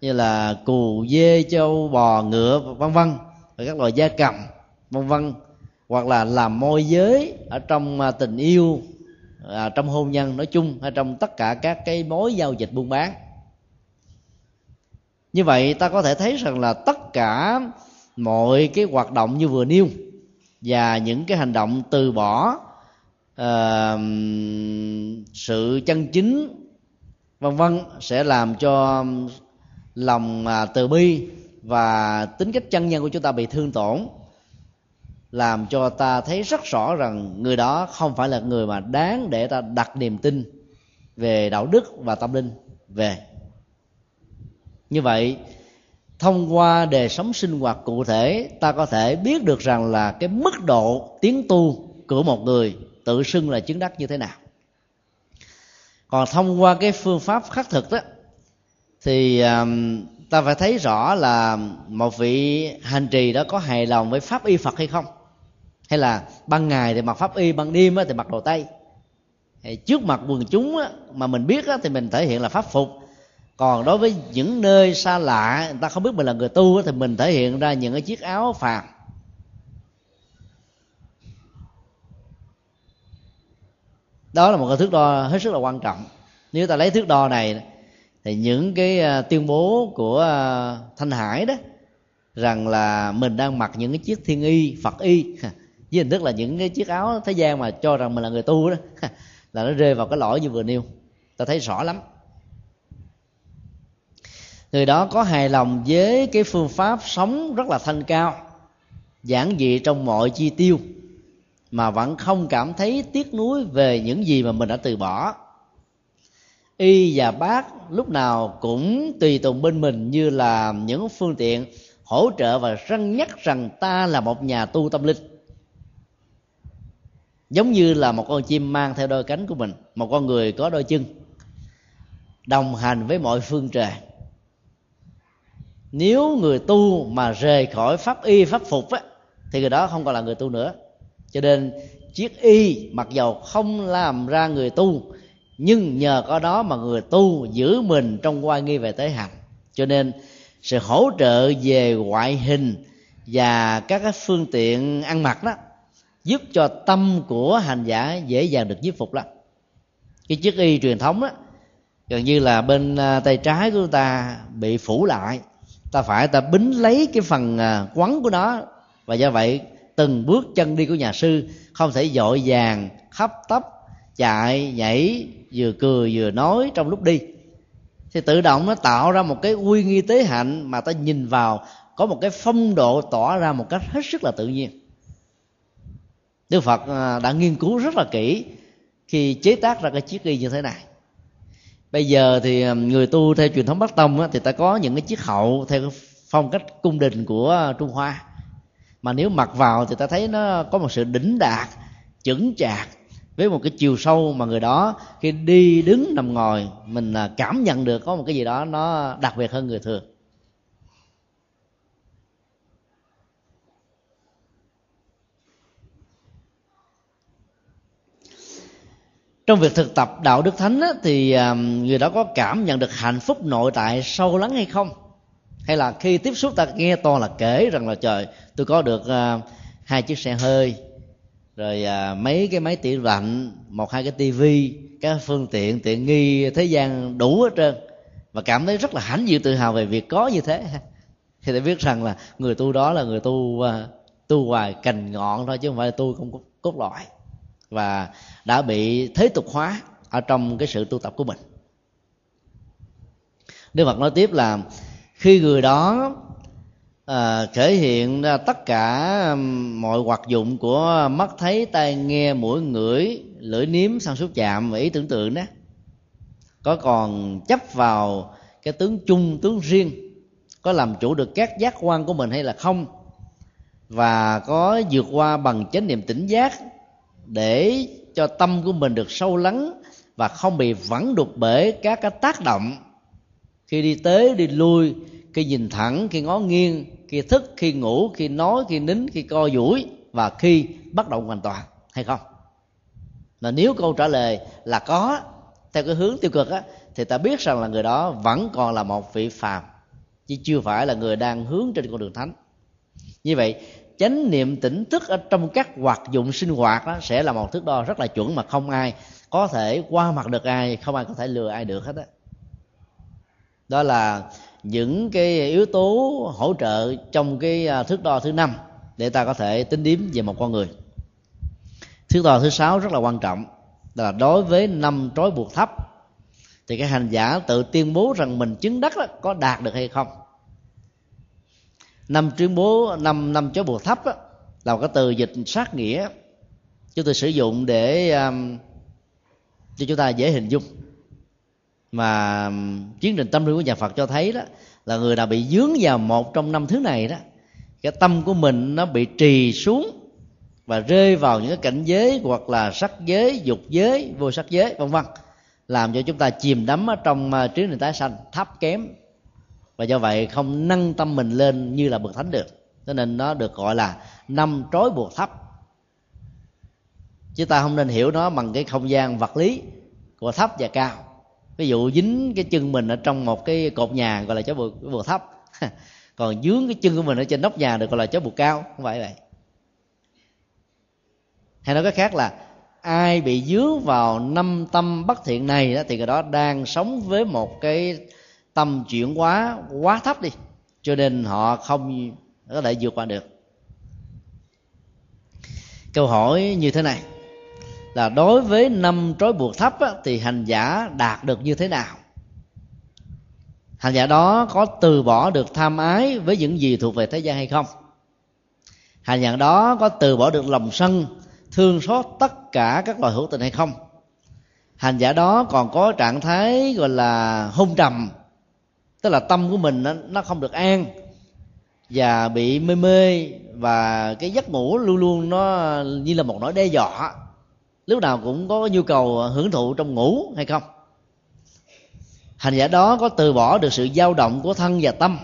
như là cù dê châu bò ngựa vân vân và các loài gia cầm vân vân hoặc là làm môi giới ở trong à, tình yêu à, trong hôn nhân nói chung hay trong tất cả các cái mối giao dịch buôn bán như vậy ta có thể thấy rằng là tất cả mọi cái hoạt động như vừa nêu và những cái hành động từ bỏ uh, sự chân chính vân vân sẽ làm cho lòng à, từ bi và tính cách chân nhân của chúng ta bị thương tổn làm cho ta thấy rất rõ rằng người đó không phải là người mà đáng để ta đặt niềm tin về đạo đức và tâm linh về như vậy thông qua đời sống sinh hoạt cụ thể ta có thể biết được rằng là cái mức độ tiến tu của một người tự xưng là chứng đắc như thế nào. Còn thông qua cái phương pháp khắc thực đó thì um, ta phải thấy rõ là một vị hành trì đó có hài lòng với pháp y phật hay không? Hay là ban ngày thì mặc pháp y ban đêm thì mặc đồ tây? Trước mặt quần chúng mà mình biết thì mình thể hiện là pháp phục còn đối với những nơi xa lạ, người ta không biết mình là người tu thì mình thể hiện ra những cái chiếc áo phàm. Đó là một cái thước đo hết sức là quan trọng. Nếu ta lấy thước đo này, thì những cái à, tuyên bố của à, thanh hải đó, rằng là mình đang mặc những cái chiếc thiên y, phật y với hình thức là những cái chiếc áo thế gian mà cho rằng mình là người tu đó là nó rơi vào cái lỗi như vừa nêu. Ta thấy rõ lắm người đó có hài lòng với cái phương pháp sống rất là thanh cao, giản dị trong mọi chi tiêu, mà vẫn không cảm thấy tiếc nuối về những gì mà mình đã từ bỏ. Y và bác lúc nào cũng tùy tùng bên mình như là những phương tiện hỗ trợ và răng nhắc rằng ta là một nhà tu tâm linh. Giống như là một con chim mang theo đôi cánh của mình, một con người có đôi chân, đồng hành với mọi phương trời nếu người tu mà rời khỏi pháp y pháp phục á, thì người đó không còn là người tu nữa. Cho nên chiếc y mặc dầu không làm ra người tu nhưng nhờ có đó mà người tu giữ mình trong quan nghi về tế hành cho nên sự hỗ trợ về ngoại hình và các cái phương tiện ăn mặc đó giúp cho tâm của hành giả dễ dàng được giúp phục lắm. Cái chiếc y truyền thống đó gần như là bên à, tay trái của ta bị phủ lại ta phải, ta bính lấy cái phần à, quấn của nó. Và do vậy, từng bước chân đi của nhà sư không thể dội vàng khắp tấp, chạy, nhảy, vừa cười, vừa nói trong lúc đi. Thì tự động nó tạo ra một cái uy nghi tế hạnh mà ta nhìn vào, có một cái phong độ tỏ ra một cách hết sức là tự nhiên. Đức phật à, đã nghiên cứu rất là kỹ khi chế tác ra cái chiếc y như thế này bây giờ thì ờ, người tu theo truyền thống bắc tông thì ta có những cái chiếc hậu theo phong cách cung đình của ờ, trung hoa. Mà nếu mặc vào thì ta thấy nó có một sự đỉnh đạt chững chạc với một cái chiều sâu mà người đó khi đi đứng nằm ngồi, mình ờ, cảm nhận được có một cái gì đó nó đặc biệt hơn người thường. Trong việc thực tập đạo đức thánh á, thì à, người đó có cảm nhận được hạnh phúc nội tại sâu lắng hay không? Hay là khi tiếp xúc ta nghe toàn là kể rằng là trời tôi có được uh, hai chiếc xe hơi rồi uh, mấy cái máy tiện lạnh một hai cái tivi các phương tiện tiện nghi thế gian đủ hết trơn. Và cảm thấy rất là hãnh diện tự hào về việc có như thế. Thì để biết rằng là người tu đó là người tu uh, tu hoài cành ngọn thôi chứ không phải là tu không cốt, cốt lõi và đã bị thế tục hóa ở trong cái sự tu tập của mình. Đức Phật nói tiếp là khi người đó à, thể hiện ra tất cả mọi hoạt dụng của mắt thấy tai nghe mũi ngửi lưỡi nếm sang xúc chạm và ý tưởng tượng đó có còn chấp vào cái tướng chung tướng riêng có làm chủ được các giác quan của mình hay là không và có vượt qua bằng chánh niệm tỉnh giác để cho tâm của mình được sâu lắng và không bị vẩn đục bởi các cái tác động. Khi đi tới, đi lui, khi nhìn thẳng, khi ngó nghiêng, khi thức, khi ngủ, khi nói, khi nín, khi co duỗi và khi bắt động hoàn toàn, hay không? Là nếu câu trả lời là có, theo cái hướng tiêu cực á, thì ta biết rằng là người đó vẫn còn là một vị phàm, chứ chưa phải là người đang hướng trên con đường thánh. Như vậy chánh niệm tỉnh thức ở trong các hoạt dụng sinh hoạt đó sẽ là một thước đo rất là chuẩn mà không ai có thể qua mặt được ai không ai có thể lừa ai được hết á đó. đó là những cái yếu tố hỗ trợ trong cái à, thước đo thứ năm để ta có thể tính điếm về một con người thước đo thứ sáu rất là quan trọng là đối với năm trói buộc thấp thì cái hành giả tự tuyên bố rằng mình chứng đắc đó, có đạt được hay không năm tuyên bố năm năm chó buộc thấp đó, là một cái từ dịch sát nghĩa chúng tôi sử dụng để um, cho chúng ta dễ hình dung. Mà um, chiến trình tâm linh của nhà Phật cho thấy đó là người nào bị dướng vào một trong năm thứ này đó cái tâm của mình nó bị trì xuống và rơi vào những cái cảnh giới hoặc là sắc giới dục giới vô sắc giới vân vân làm cho chúng ta chìm đắm ở trong uh, trí nền tái sanh thấp kém và do vậy không nâng tâm mình lên như là bậc thánh được. Cho nên nó được gọi là năm trói buộc thấp. Chứ ta không nên hiểu nó bằng cái không gian vật lý của thấp và cao. Ví dụ dính cái chân mình ở trong một cái cột nhà gọi là chó buộc, buộc thấp. Còn dướng cái chân của mình ở trên nóc nhà được gọi là chó buộc cao. Không phải vậy. Hay nói cách khác là ai bị dướng vào năm tâm bất thiện này đó thì người đó đang sống với một cái tâm chuyển hóa quá thấp đi cho nên họ không có thể vượt qua được. Câu hỏi như thế này là đối với năm trói buộc thấp á, thì hành giả đạt được như thế nào? Hành giả đó có từ bỏ được tham ái với những gì thuộc về thế gian hay không? Hành giả đó có từ bỏ được lòng sân thương xót tất cả các loài hữu tình hay không? Hành giả đó còn có trạng thái gọi là hôn trầm tức là tâm của mình nó, nó không được an và bị mê mê và cái giấc ngủ luôn luôn nó như là một nỗi đe dọa. Lúc nào cũng có nhu cầu hưởng thụ trong ngủ hay không? Hành giả đó có từ bỏ được sự dao động của thân và tâm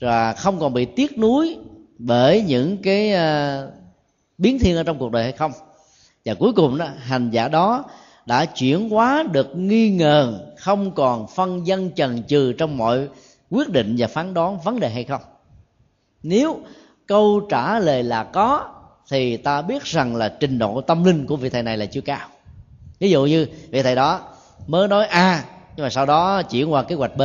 và không còn bị tiếc nuối bởi những cái ờ, biến thiên ở trong cuộc đời hay không? Và cuối cùng đó hành giả đó đã chuyển hóa được nghi ngờ không còn phân dân trần trừ trong mọi quyết định và phán đoán vấn đề hay không. Nếu câu trả lời là có thì ta biết rằng là trình độ tâm linh của vị thầy này là chưa cao. Ví dụ như vị thầy đó mới nói a nhưng mà sau đó chuyển qua kế hoạch b.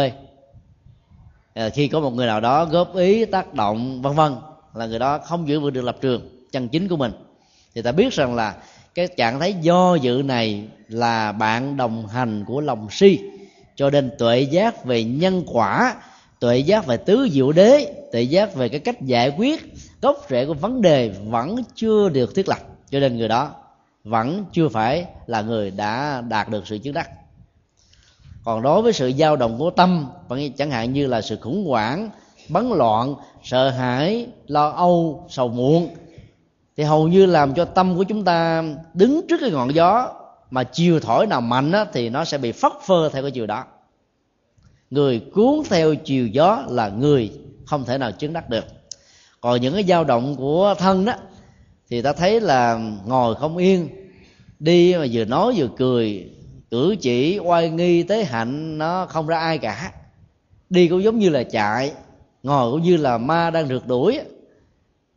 À, khi có một người nào đó góp ý tác động vân vân là người đó không giữ vững được lập trường chân chính của mình thì ta biết rằng là cái trạng thái do dự này là bạn đồng hành của lòng si. Cho nên tuệ giác về nhân quả, tuệ giác về tứ diệu đế, tuệ giác về cái cách giải quyết gốc rễ của vấn đề vẫn chưa được thiết lập. Cho nên người đó vẫn chưa phải là người đã đạt được sự chứng đắc. Còn đối với sự dao động của tâm chẳng hạn như là sự khủng hoảng, bấn loạn, sợ hãi, lo âu, sầu muộn thì hầu như làm cho tâm của chúng ta đứng trước cái ngọn gió mà chiều thổi nào mạnh á, thì nó sẽ bị phất phơ theo cái chiều đó. Người cuốn theo chiều gió là người không thể nào chứng đắc được. Còn những cái dao động của thân đó thì ta thấy là ngồi không yên đi mà vừa nói vừa cười cử chỉ oai nghi tế hạnh nó không ra ai cả. Đi cũng giống như là chạy ngồi cũng như là ma đang rượt đuổi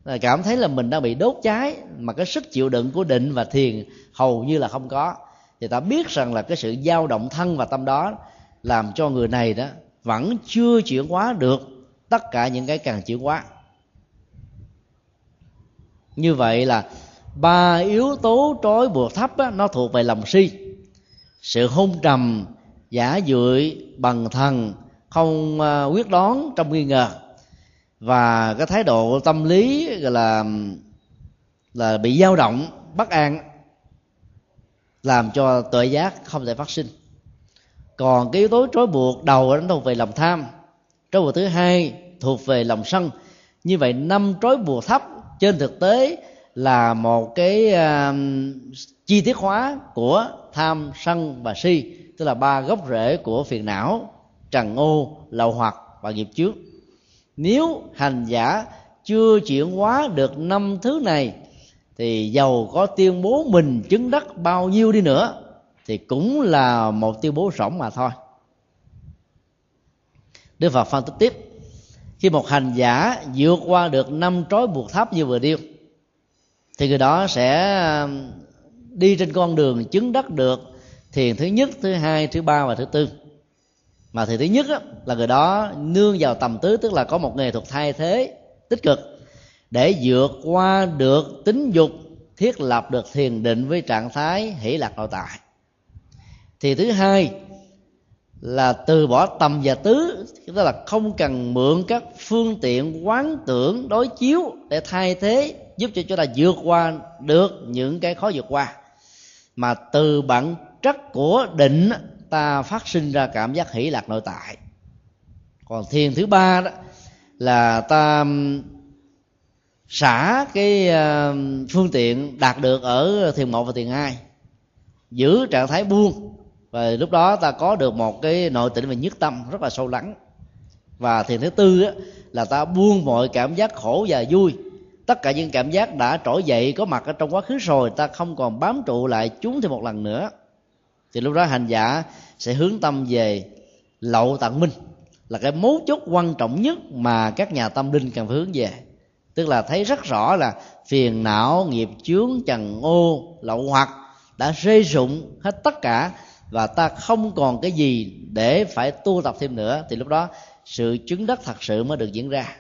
là cảm thấy là mình đang bị đốt cháy mà cái sức chịu đựng của định và thiền hầu như là không có. Thì ta biết rằng là cái sự dao động thân và tâm đó làm cho người này đó vẫn chưa chuyển hóa được tất cả những cái càng chuyển hóa. Như vậy là ba yếu tố trói buộc thấp á, nó thuộc về lòng si. Sự hôn trầm giả dưỡi bằng thần không à, quyết đoán trong nghi ngờ và cái thái độ tâm lý gọi là là bị dao động bất an làm cho tuệ giác không thể phát sinh. Còn cái yếu tố trói buộc đầu nó thuộc về lòng tham. Trói buộc thứ hai thuộc về lòng sân. Như vậy năm trói buộc thấp trên thực tế là một cái uh, chi tiết hóa của tham sân và si tức là ba gốc rễ của phiền não trần ô lậu hoặc và nghiệp trước nếu hành giả chưa chuyển hóa được năm thứ này, thì giàu có tuyên bố mình chứng đắc bao nhiêu đi nữa, thì cũng là một tuyên bố rỗng mà thôi. Đức phật phân tích tiếp, khi một hành giả vượt qua được năm trói buộc thấp như vừa điêu thì người đó sẽ um, đi trên con đường chứng đắc được thiền thứ nhất, thứ hai, thứ ba và thứ tư mà thì thứ nhất á, là người đó nương vào tầm tứ tức là có một nghề thuật thay thế tích cực để vượt qua được tính dục thiết lập được thiền định với trạng thái hỷ lạc nội tại. Thì thứ hai là từ bỏ tầm và tứ tức là không cần mượn các phương tiện quán tưởng đối chiếu để thay thế giúp cho chúng ta vượt qua được những cái khó vượt qua. Mà từ bản chất của định ta phát sinh ra cảm giác hỷ lạc nội tại. Còn thiền thứ ba đó là ta xả cái phương tiện đạt được ở thiền một và thiền hai giữ trạng thái buông. Và lúc đó ta có được một cái nội tỉnh và nhất tâm rất là sâu lắng. Và thiền thứ tư á, là ta buông mọi cảm giác khổ và vui. Tất cả những cảm giác đã trỗi dậy có mặt ở trong quá khứ rồi ta không còn bám trụ lại chúng thêm một lần nữa thì lúc đó hành giả sẽ hướng tâm về lậu tận minh là cái mấu chốt quan trọng nhất mà các nhà tâm linh cần phải hướng về. Tức là thấy rất rõ là phiền não nghiệp chướng trần ô lậu hoặc đã rơi rụng hết tất cả và ta không còn cái gì để phải tu tập thêm nữa thì lúc đó sự chứng đắc thật sự mới được diễn ra.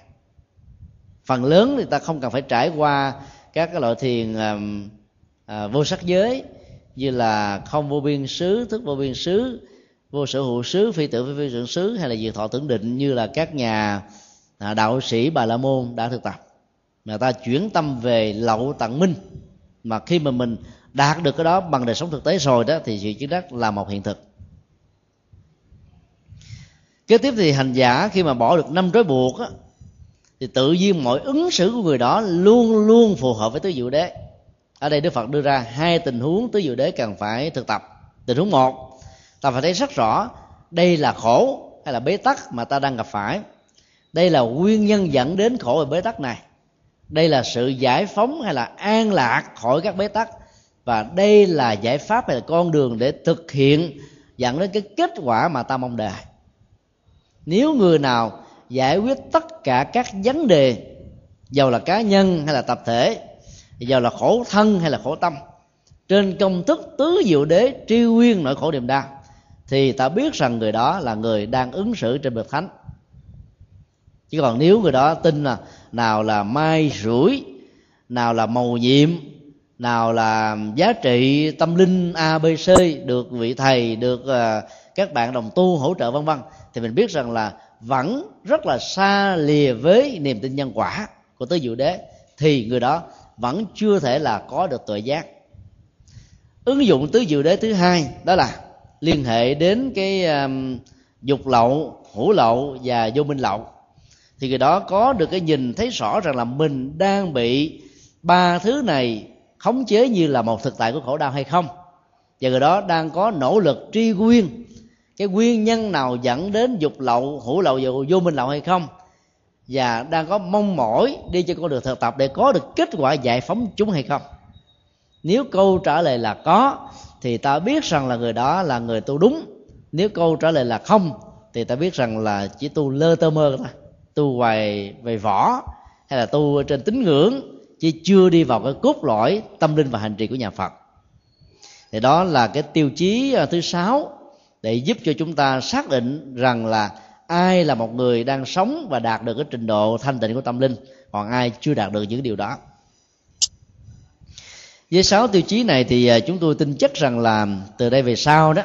Phần lớn thì ta không cần phải trải qua các cái loại thiền à, à, vô sắc giới như là không vô biên xứ thức vô biên xứ vô sở hữu xứ phi tưởng phi phi tưởng xứ hay là diệt thọ tưởng định như là các nhà à, đạo sĩ bà la môn đã thực tập. Mà ta chuyển tâm về lậu tận minh. Mà khi mà mình đạt được cái đó bằng đời sống thực tế rồi đó thì sự chứng đắc là một hiện thực. Kế tiếp thì hành giả khi mà bỏ được năm trói buộc á, thì tự nhiên mọi ứng xử của người đó luôn luôn phù hợp với tứ diệu đế ở đây đức phật đưa ra hai tình huống tứ diệu đế cần phải thực tập. Tình huống một, ta phải thấy rất rõ đây là khổ hay là bế tắc mà ta đang gặp phải. Đây là nguyên nhân dẫn đến khổ và bế tắc này. Đây là sự giải phóng hay là an lạc khỏi các bế tắc. Và đây là giải pháp hay là con đường để thực hiện dẫn đến cái kết quả mà ta mong đợi. Nếu người nào giải quyết tất cả các vấn đề, dầu là cá nhân hay là tập thể dầu là khổ thân hay là khổ tâm? Trên công thức tứ diệu đế tri nguyên nỗi khổ niềm đau thì ta biết rằng người đó là người đang ứng xử trên bậc thánh. Chứ còn nếu người đó tin là nào là mai rủi nào là màu nhiệm nào là giá trị tâm linh abc được vị thầy được uh, các bạn đồng tu hỗ trợ vân vân thì mình biết rằng là vẫn rất là xa lìa với niềm tin nhân quả của tứ diệu đế thì người đó vẫn chưa thể là có được tuệ giác. Ứng dụng tứ diệu đế thứ hai đó là liên hệ đến cái um, dục lậu hữu lậu và vô minh lậu. Thì người đó có được cái nhìn thấy rõ rằng là mình đang bị ba thứ này khống chế như là một thực tại của khổ đau hay không. Và người đó đang có nỗ lực tri nguyên. Cái nguyên nhân nào dẫn đến dục lậu hữu lậu và vô minh lậu hay không? Và đang có mong mỏi đi cho con đường thực tập để có được kết quả giải phóng chúng hay không? Nếu câu trả lời là có, thì ta biết rằng là người đó là người tu đúng. Nếu câu trả lời là không, thì ta biết rằng là chỉ tu lơ tơ mơ thôi. Tu hoài về võ, hay là tu trên tín ngưỡng, chứ chưa đi vào cái cốt lõi tâm linh và hành trì của nhà phật. Thì đó là cái tiêu chí à, thứ sáu để giúp cho chúng ta xác định rằng là ai là một người đang sống và đạt được cái trình độ thanh tịnh của tâm linh, còn ai chưa đạt được những điều đó? Với sáu tiêu chí này thì à, chúng tôi tin chắc rằng là từ đây về sau đó,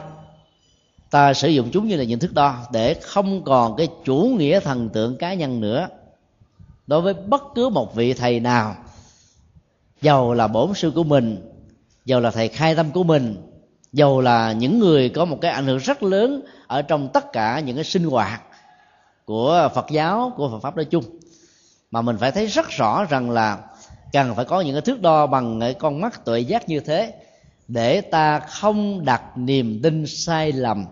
ta sử dụng chúng như là những thước đo để không còn cái chủ nghĩa thần tượng cá nhân nữa đối với bất cứ một vị thầy nào. Giàu là bổn sư của mình giàu là thầy khai tâm của mình giàu là những người có một cái ảnh hưởng rất lớn ở trong tất cả những cái sinh hoạt của phật giáo, của phật pháp nói chung. Mà mình phải thấy rất rõ rằng là cần phải có những cái thước đo bằng cái con mắt tuệ giác như thế để ta không đặt niềm tin sai lầm,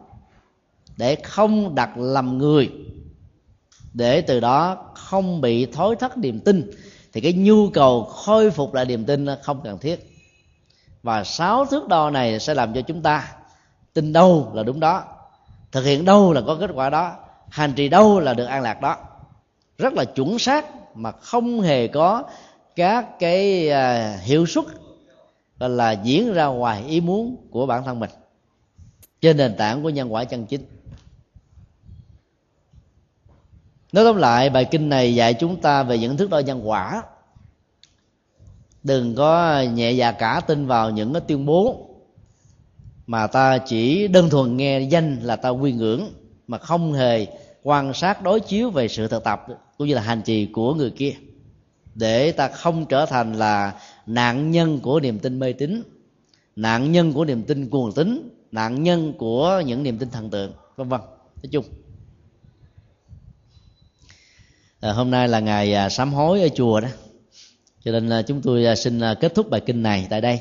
để không đặt lầm người, để từ đó không bị thối thất niềm tin. Thì cái nhu cầu khôi phục lại niềm tin không cần thiết. Và sáu thước đo này sẽ làm cho chúng ta tin đâu là đúng đó, thực hiện đâu là có kết quả đó hành trì đâu là được an lạc đó. Rất là chuẩn xác mà không hề có các cái à, hiệu suất là diễn ra ngoài ý muốn của bản thân mình trên nền tảng của nhân quả chân chính. Nói tóm lại, bài kinh này dạy chúng ta về những thước đo nhân quả. Đừng có nhẹ dạ cả tin vào những cái tuyên bố mà ta chỉ đơn thuần nghe danh là ta quy ngưỡng mà không hề quan sát đối chiếu về sự thực tập cũng như là hành trì của người kia để ta không trở thành là nạn nhân của niềm tin mê tín nạn nhân của niềm tin cuồng tín nạn nhân của những niềm tin thần tượng vân vân. Nói chung à, hôm nay là ngày à, sám hối ở chùa đó. Cho nên chúng tôi à, xin à, kết thúc bài kinh này tại đây.